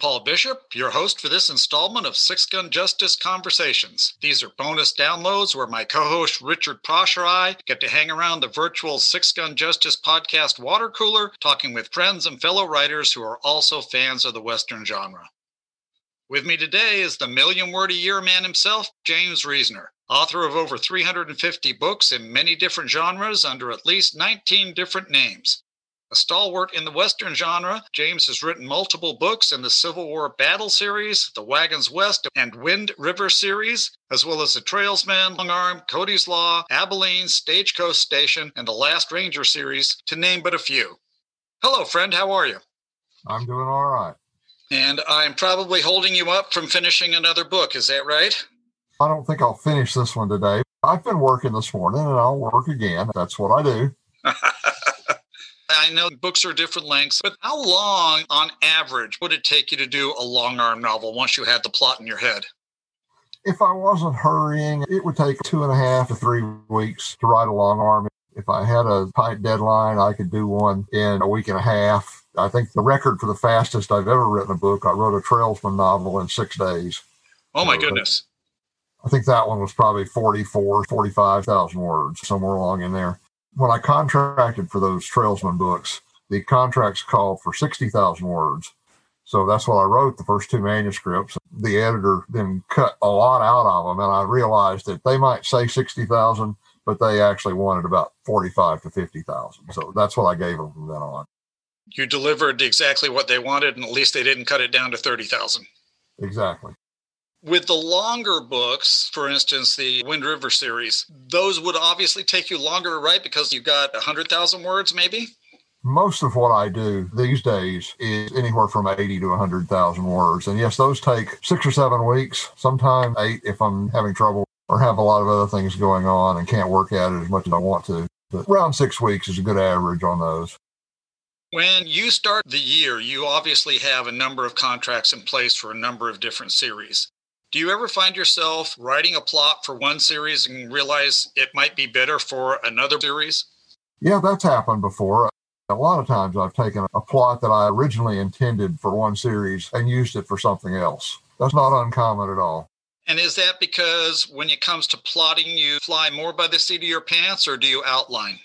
Paul Bishop, your host for this installment of Six Gun Justice Conversations. These are bonus downloads where my co host Richard Prosch or I get to hang around the virtual Six Gun Justice podcast water cooler, talking with friends and fellow writers who are also fans of the Western genre. With me today is the million word a year man himself, James Reasoner, author of over 350 books in many different genres under at least 19 different names. A stalwart in the Western genre, James has written multiple books in the Civil War Battle series, the Wagons West and Wind River series, as well as the Trailsman, Long Arm, Cody's Law, Abilene, Stagecoach Station, and the Last Ranger series, to name but a few. Hello, friend. How are you? I'm doing all right. And I'm probably holding you up from finishing another book. Is that right? I don't think I'll finish this one today. I've been working this morning and I'll work again. That's what I do. I know books are different lengths, but how long on average would it take you to do a long arm novel once you had the plot in your head? If I wasn't hurrying, it would take two and a half to three weeks to write a long arm. If I had a tight deadline, I could do one in a week and a half. I think the record for the fastest I've ever written a book, I wrote a Trailsman novel in six days. Oh my goodness. I think that one was probably 44, 45,000 words, somewhere along in there when I contracted for those Trailsman books, the contracts called for 60,000 words. So that's what I wrote the first two manuscripts. The editor then cut a lot out of them, and I realized that they might say 60,000, but they actually wanted about 45 to 50,000. So that's what I gave them from then on. You delivered exactly what they wanted, and at least they didn't cut it down to 30,000. Exactly. With the longer books, for instance, the Wind River series, those would obviously take you longer to write because you've got 100,000 words, maybe? Most of what I do these days is anywhere from 80 to 100,000 words. And yes, those take six or seven weeks, sometimes eight if I'm having trouble or have a lot of other things going on and can't work at it as much as I want to. But around six weeks is a good average on those. When you start the year, you obviously have a number of contracts in place for a number of different series. Do you ever find yourself writing a plot for one series and realize it might be better for another series? Yeah, that's happened before. A lot of times I've taken a plot that I originally intended for one series and used it for something else. That's not uncommon at all. And is that because when it comes to plotting, you fly more by the seat of your pants or do you outline?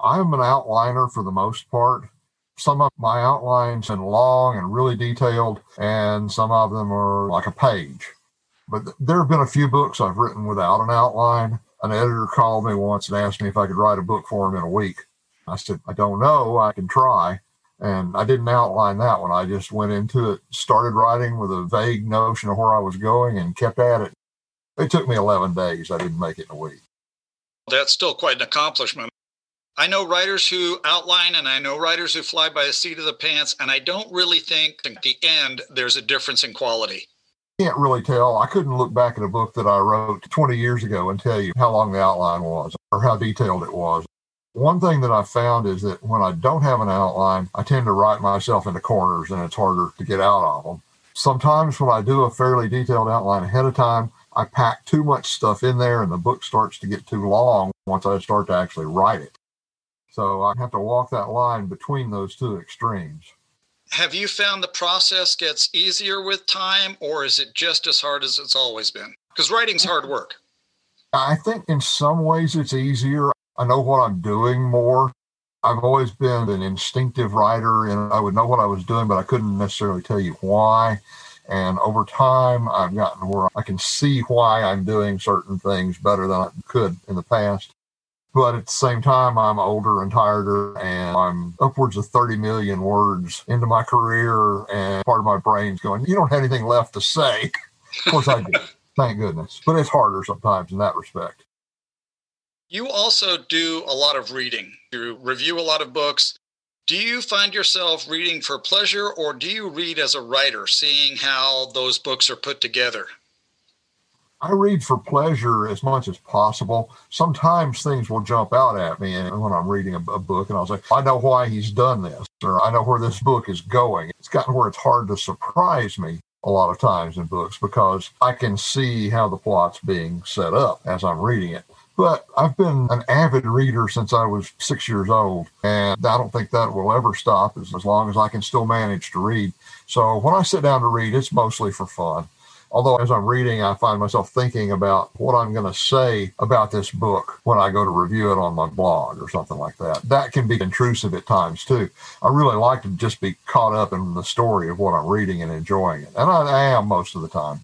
I'm an outliner for the most part. Some of my outlines are long and really detailed, and some of them are like a page. But there have been a few books I've written without an outline. An editor called me once and asked me if I could write a book for him in a week. I said, I don't know. I can try. And I didn't outline that one. I just went into it, started writing with a vague notion of where I was going and kept at it. It took me 11 days. I didn't make it in a week. That's still quite an accomplishment. I know writers who outline and I know writers who fly by the seat of the pants, and I don't really think at the end there's a difference in quality can't really tell. I couldn't look back at a book that I wrote 20 years ago and tell you how long the outline was or how detailed it was. One thing that I found is that when I don't have an outline, I tend to write myself into corners and it's harder to get out of them. Sometimes when I do a fairly detailed outline ahead of time, I pack too much stuff in there and the book starts to get too long once I start to actually write it. So I have to walk that line between those two extremes. Have you found the process gets easier with time, or is it just as hard as it's always been? Because writing's hard work. I think in some ways it's easier. I know what I'm doing more. I've always been an instinctive writer, and I would know what I was doing, but I couldn't necessarily tell you why. And over time, I've gotten where I can see why I'm doing certain things better than I could in the past. But at the same time, I'm older and tireder, and I'm upwards of 30 million words into my career, and part of my brain's going, You don't have anything left to say. of course, I do. Thank goodness. But it's harder sometimes in that respect. You also do a lot of reading, you review a lot of books. Do you find yourself reading for pleasure, or do you read as a writer, seeing how those books are put together? I read for pleasure as much as possible. Sometimes things will jump out at me when I'm reading a, a, book, and I'll say, I know why he's done this, or I know where this book is going. It's gotten where it's hard to surprise me a lot of times in books because I can see how the plot's being set up as I'm reading it. But I've been an avid reader since I was six years old, and I don't think that will ever stop as, as long as I can still manage to read. So when I sit down to read, it's mostly for fun. Although, as I'm reading, I find myself thinking about what I'm going to say about this book when I go to review it on my blog or something like that. That can be intrusive at times, too. I really like to just be caught up in the story of what I'm reading and enjoying it. And I, am most of the time.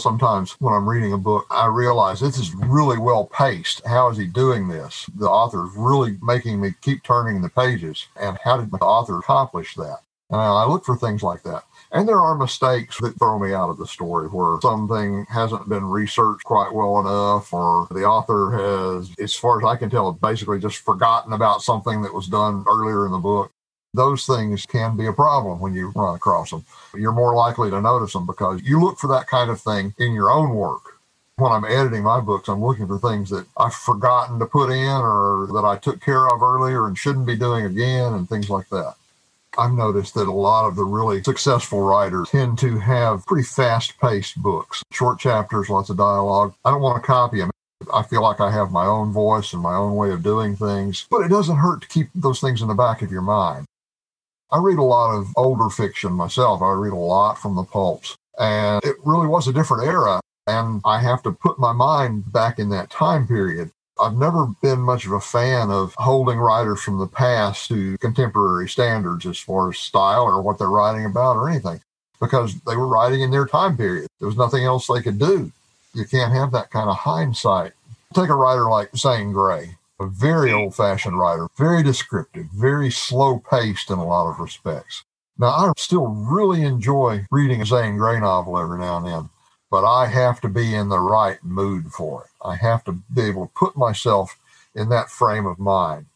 Sometimes when I'm reading a book, I realize this is really well paced. How is he doing this? The author is really making me keep turning the pages. And how did the author accomplish that? And I look for things like that. And there are mistakes that throw me out of the story where something hasn't been researched quite well enough, or the author has, as far as I can tell, basically just forgotten about something that was done earlier in the book. Those things can be a problem when you run across them. You're more likely to notice them because you look for that kind of thing in your own work. When I'm editing my books, I'm looking for things that I've forgotten to put in or that I took care of earlier and shouldn't be doing again and things like that. I've noticed that a lot of the really successful writers tend to have pretty fast paced books, short chapters, lots of dialogue. I don't want to copy them. I feel like I have my own voice and my own way of doing things, but it doesn't hurt to keep those things in the back of your mind. I read a lot of older fiction myself. I read a lot from the pulps, and it really was a different era. And I have to put my mind back in that time period. I've never been much of a fan of holding writers from the past to contemporary standards as far as style or what they're writing about or anything, because they were writing in their time period. There was nothing else they could do. You can't have that kind of hindsight. Take a writer like Zane Grey a very old fashioned writer, very descriptive, very slow paced in a lot of respects. Now, I still really enjoy reading a Zane Grey novel every now and then, but I have to be in the right mood for it. I have to be able to put myself in that frame of mind.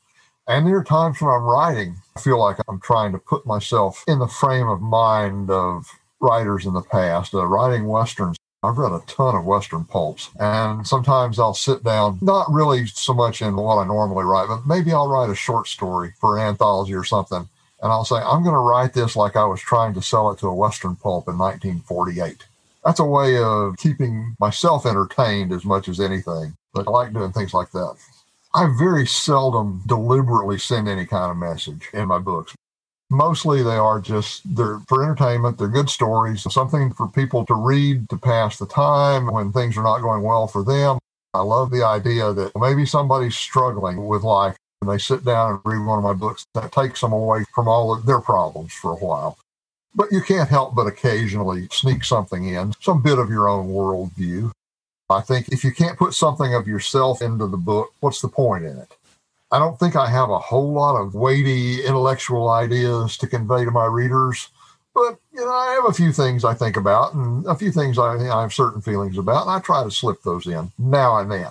And there are times when I'm writing, I feel like I'm trying to put myself in the frame of mind of writers in the past. Uh, writing Westerns I've read a ton of Western pulps, and sometimes I'll sit down, not really so much in what I normally write, but maybe I'll write a short story for an anthology or something. And I'll say, I'm going to write this like I was trying to sell it to a Western pulp in 1948. That's a way of keeping myself entertained as much as anything. But I like doing things like that. I very seldom deliberately send any kind of message in my books. Mostly they are just they're for entertainment, they're good stories, something for people to read to pass the time when things are not going well for them. I love the idea that maybe somebody's struggling with life and they sit down and read one of my books that takes them away from all of their problems for a while. But you can't help but occasionally sneak something in, some bit of your own worldview. I think if you can't put something of yourself into the book, what's the point in it? I don't think I have a whole lot of weighty intellectual ideas to convey to my readers, but you know, I have a few things I think about and a few things I, I have certain feelings about, and I try to slip those in now and then.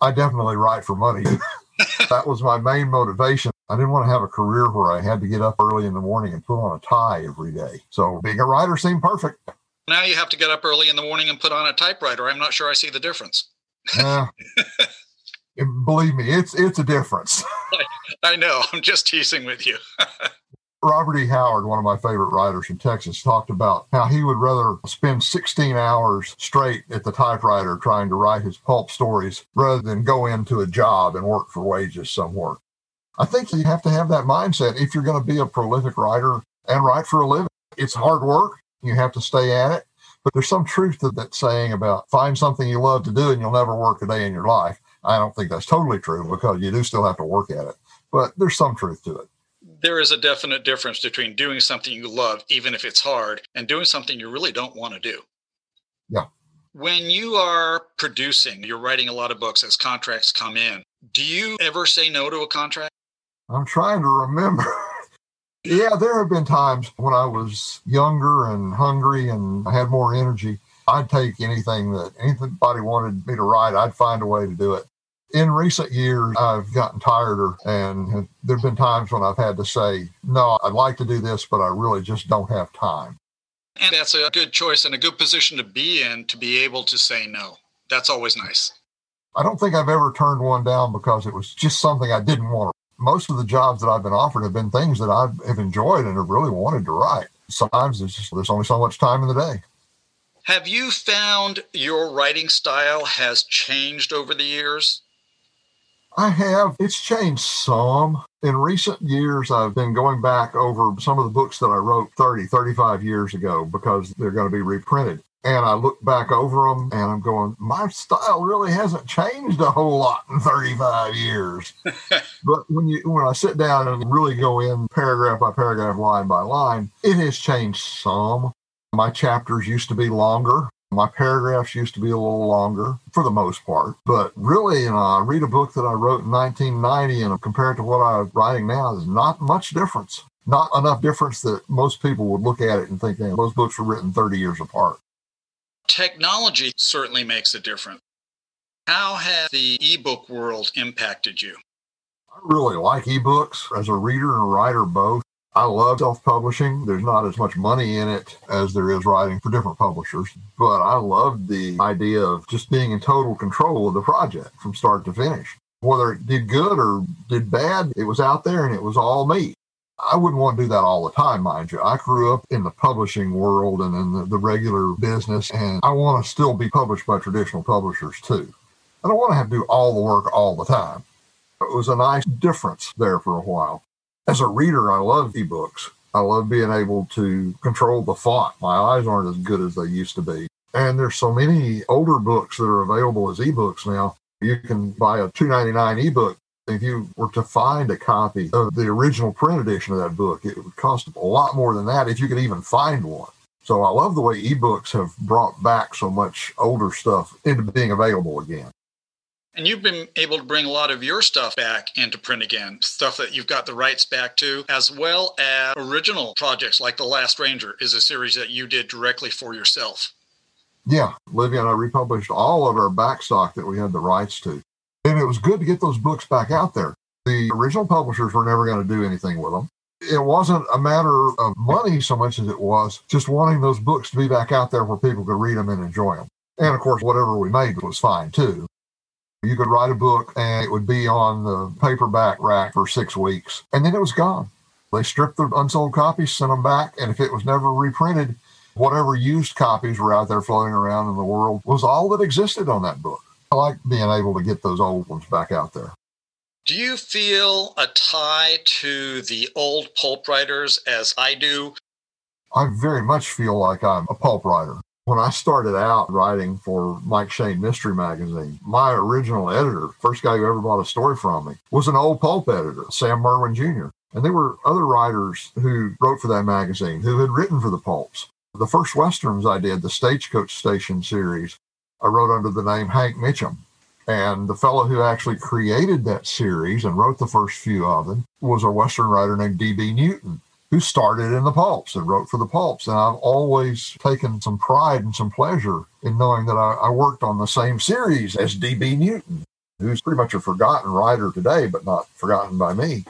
I definitely write for money. that was my main motivation. I didn't want to have a career where I had to get up early in the morning and put on a tie every day. So being a writer seemed perfect. Now you have to get up early in the morning and put on a typewriter. I'm not sure I see the difference. Uh, believe me, it's it's a difference. I know. I'm just teasing with you. Robert E. Howard, one of my favorite writers from Texas, talked about how he would rather spend 16 hours straight at the typewriter trying to write his pulp stories rather than go into a job and work for wages somewhere. I think you have to have that mindset if you're going to be a prolific writer and write for a living. It's hard work. You have to stay at it. But there's some truth to that saying about find something you love to do and you'll never work a day in your life. I don't think that's totally true because you do still have to work at it, but there's some truth to it. There is a definite difference between doing something you love, even if it's hard, and doing something you really don't want to do. Yeah. When you are producing, you're writing a lot of books as contracts come in. Do you ever say no to a contract? I'm trying to remember. yeah, there have been times when I was younger and hungry and I had more energy I'd take anything that anybody wanted me to write, I'd find a way to do it. In recent years, I've gotten tireder, and there have been times when I've had to say, No, I'd like to do this, but I really just don't have time. And that's a good choice and a good position to be in to be able to say no. That's always nice. I don't think I've ever turned one down because it was just something I didn't want. Most of the jobs that I've been offered have been things that I have enjoyed and have really wanted to write. Sometimes just, there's only so much time in the day. Have you found your writing style has changed over the years? I have. It's changed some. In recent years, I've been going back over some of the books that I wrote 30, 35 years ago because they're going to be reprinted. And I look back over them and I'm going, my style really hasn't changed a whole lot in 35 years. but when you when I sit down and really go in paragraph by paragraph, line by line, it has changed some. My chapters used to be longer. My paragraphs used to be a little longer for the most part, but really, you know, I read a book that I wrote in 1990 and compared to what I'm writing now, there's not much difference. Not enough difference that most people would look at it and think, man, those books were written 30 years apart. Technology certainly makes a difference. How has the ebook world impacted you? I really like ebooks as a reader and a writer both. I love self publishing. There's not as much money in it as there is writing for different publishers, but I love the idea of just being in total control of the project from start to finish. Whether it did good or did bad, it was out there and it was all me. I wouldn't want to do that all the time, mind you. I grew up in the publishing world and in the, the regular business, and I want to still be published by traditional publishers too. I don't want to have to do all the work all the time. It was a nice difference there for a while. As a reader, I love ebooks. I love being able to control the font. My eyes aren't as good as they used to be. And there's so many older books that are available as ebooks now. You can buy a $2.99 ebook. If you were to find a copy of the original print edition of that book, it would cost a lot more than that if you could even find one. So I love the way ebooks have brought back so much older stuff into being available again. And you've been able to bring a lot of your stuff back into print again, stuff that you've got the rights back to, as well as original projects like The Last Ranger is a series that you did directly for yourself. Yeah, Livia and I republished all of our backstock that we had the rights to. Was good to get those books back out there. The original publishers were never going to do anything with them. It wasn't a matter of money so much as it was just wanting those books to be back out there where people could read them and enjoy them. And of course, whatever we made was fine too. You could write a book and it would be on the paperback rack for six weeks, and then it was gone. They stripped the unsold copies, sent them back, and if it was never reprinted, whatever used copies were out there floating around in the world was all that existed on that book. I like being able to get those old ones back out there. Do you feel a tie to the old pulp writers as I do? I very much feel like I'm a pulp writer. When I started out writing for Mike Shayne Mystery Magazine, my original editor, first guy who ever bought a story from me, was an old pulp editor, Sam Merwin Jr. And there were other writers who wrote for that magazine who had written for the pulps. The first westerns I did, the Stagecoach Station series, I wrote under the name Hank Mitchum. And the fellow who actually created that series and wrote the first few of them was a Western writer named D.B. Newton who started in the pulps and wrote for the pulps. And I've always taken some pride and some pleasure in knowing that I, I worked on the same series as D.B. Newton, who's pretty much a forgotten writer today, but not forgotten by me.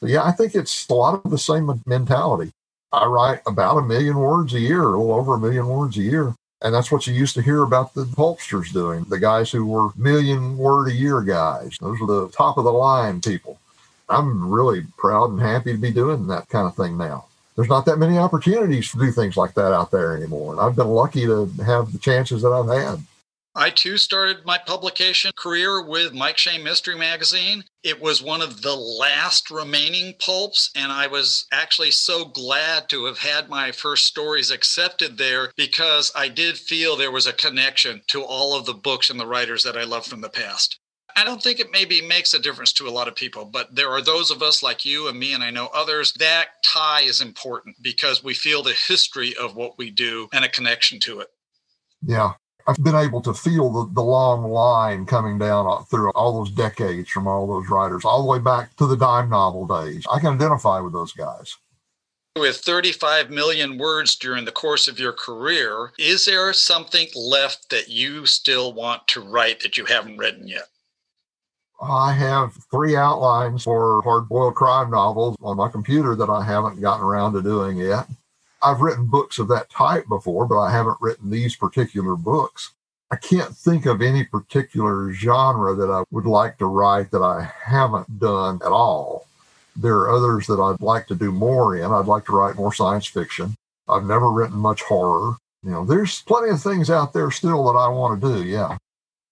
So yeah, I think it's a lot of the same mentality. I write about a million words a year, a little over a million words a year. And that's what you used to hear about the pulpsters doing, the guys who were million word a year guys. Those were the top of the line people. I'm really proud and happy to be doing that kind of thing now. There's not that many opportunities to do things like that out there anymore. And I've been lucky to have the chances that I've had. I too started my publication career with Mike Shayne Mystery Magazine. It was one of the last remaining pulps, and I was actually so glad to have had my first stories accepted there because I did feel there was a connection to all of the books and the writers that I loved from the past. I don't think it maybe makes a difference to a lot of people, but there are those of us like you and me, and I know others, that tie is important because we feel the history of what we do and a connection to it. Yeah. I've been able to feel the, the long line coming down uh, through all those decades from all those writers, all the way back to the dime novel days. I can identify with those guys. With 35 million words during the course of your career, is there something left that you still want to write that you haven't written yet? I have three outlines for hard boiled crime novels on my computer that I haven't gotten around to doing yet. I've written books of that type before, but I haven't written these particular books. I can't think of any particular genre that I would like to write that I haven't done at all. There are others that I'd like to do more in. I'd like to write more science fiction. I've never written much horror. You know, there's plenty of things out there still that I want to do. Yeah.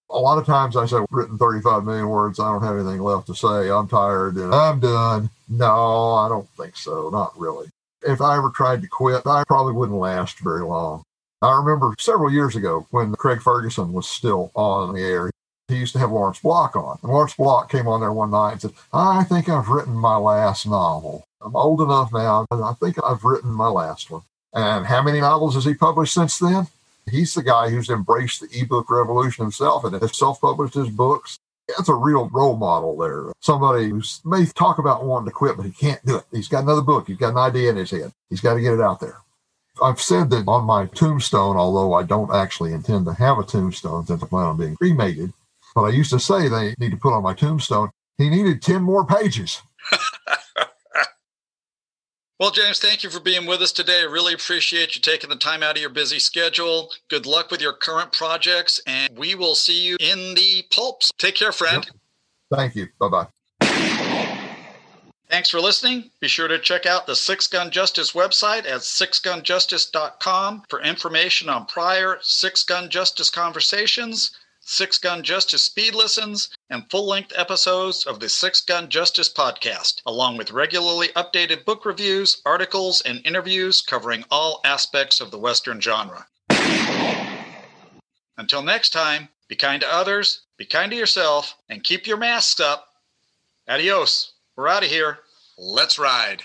A lot of times I say, written 35 million words. I don't have anything left to say. I'm tired and I'm done. No, I don't think so. Not really. If I ever tried to quit, I probably wouldn't last very long. I remember several years ago when Craig Ferguson was still on the air, he used to have Lawrence Block on. And Lawrence Block came on there one night and said, I think I've written my last novel. I'm old enough now, and I think I've written my last one. And how many novels has he published since then? He's the guy who's embraced the ebook revolution himself and has self published his books. That's a real role model there. Somebody who may talk about wanting to quit, but he can't do it. He's got another book, he's got an idea in his head. He's got to get it out there. I've said that on my tombstone, although I don't actually intend to have a tombstone since I plan on being cremated, but I used to say they need to put on my tombstone, he needed 10 more pages. well, James, thank you for being with us today. I really appreciate you taking the time out of your busy schedule. Good luck with your current projects, and we will see you in the pulps. Take care, friend. Thank you. Bye bye. Thanks for listening. Be sure to check out the Six Gun Justice website at sixgunjustice.com for information on prior Six Gun Justice conversations, Six Gun Justice speed listens, and full length episodes of the Six Gun Justice podcast, along with regularly updated book reviews, articles, and interviews covering all aspects of the Western genre. Until next time, be kind to others, be kind to yourself, and keep your masks up. Adios. We're out of here. Let's ride.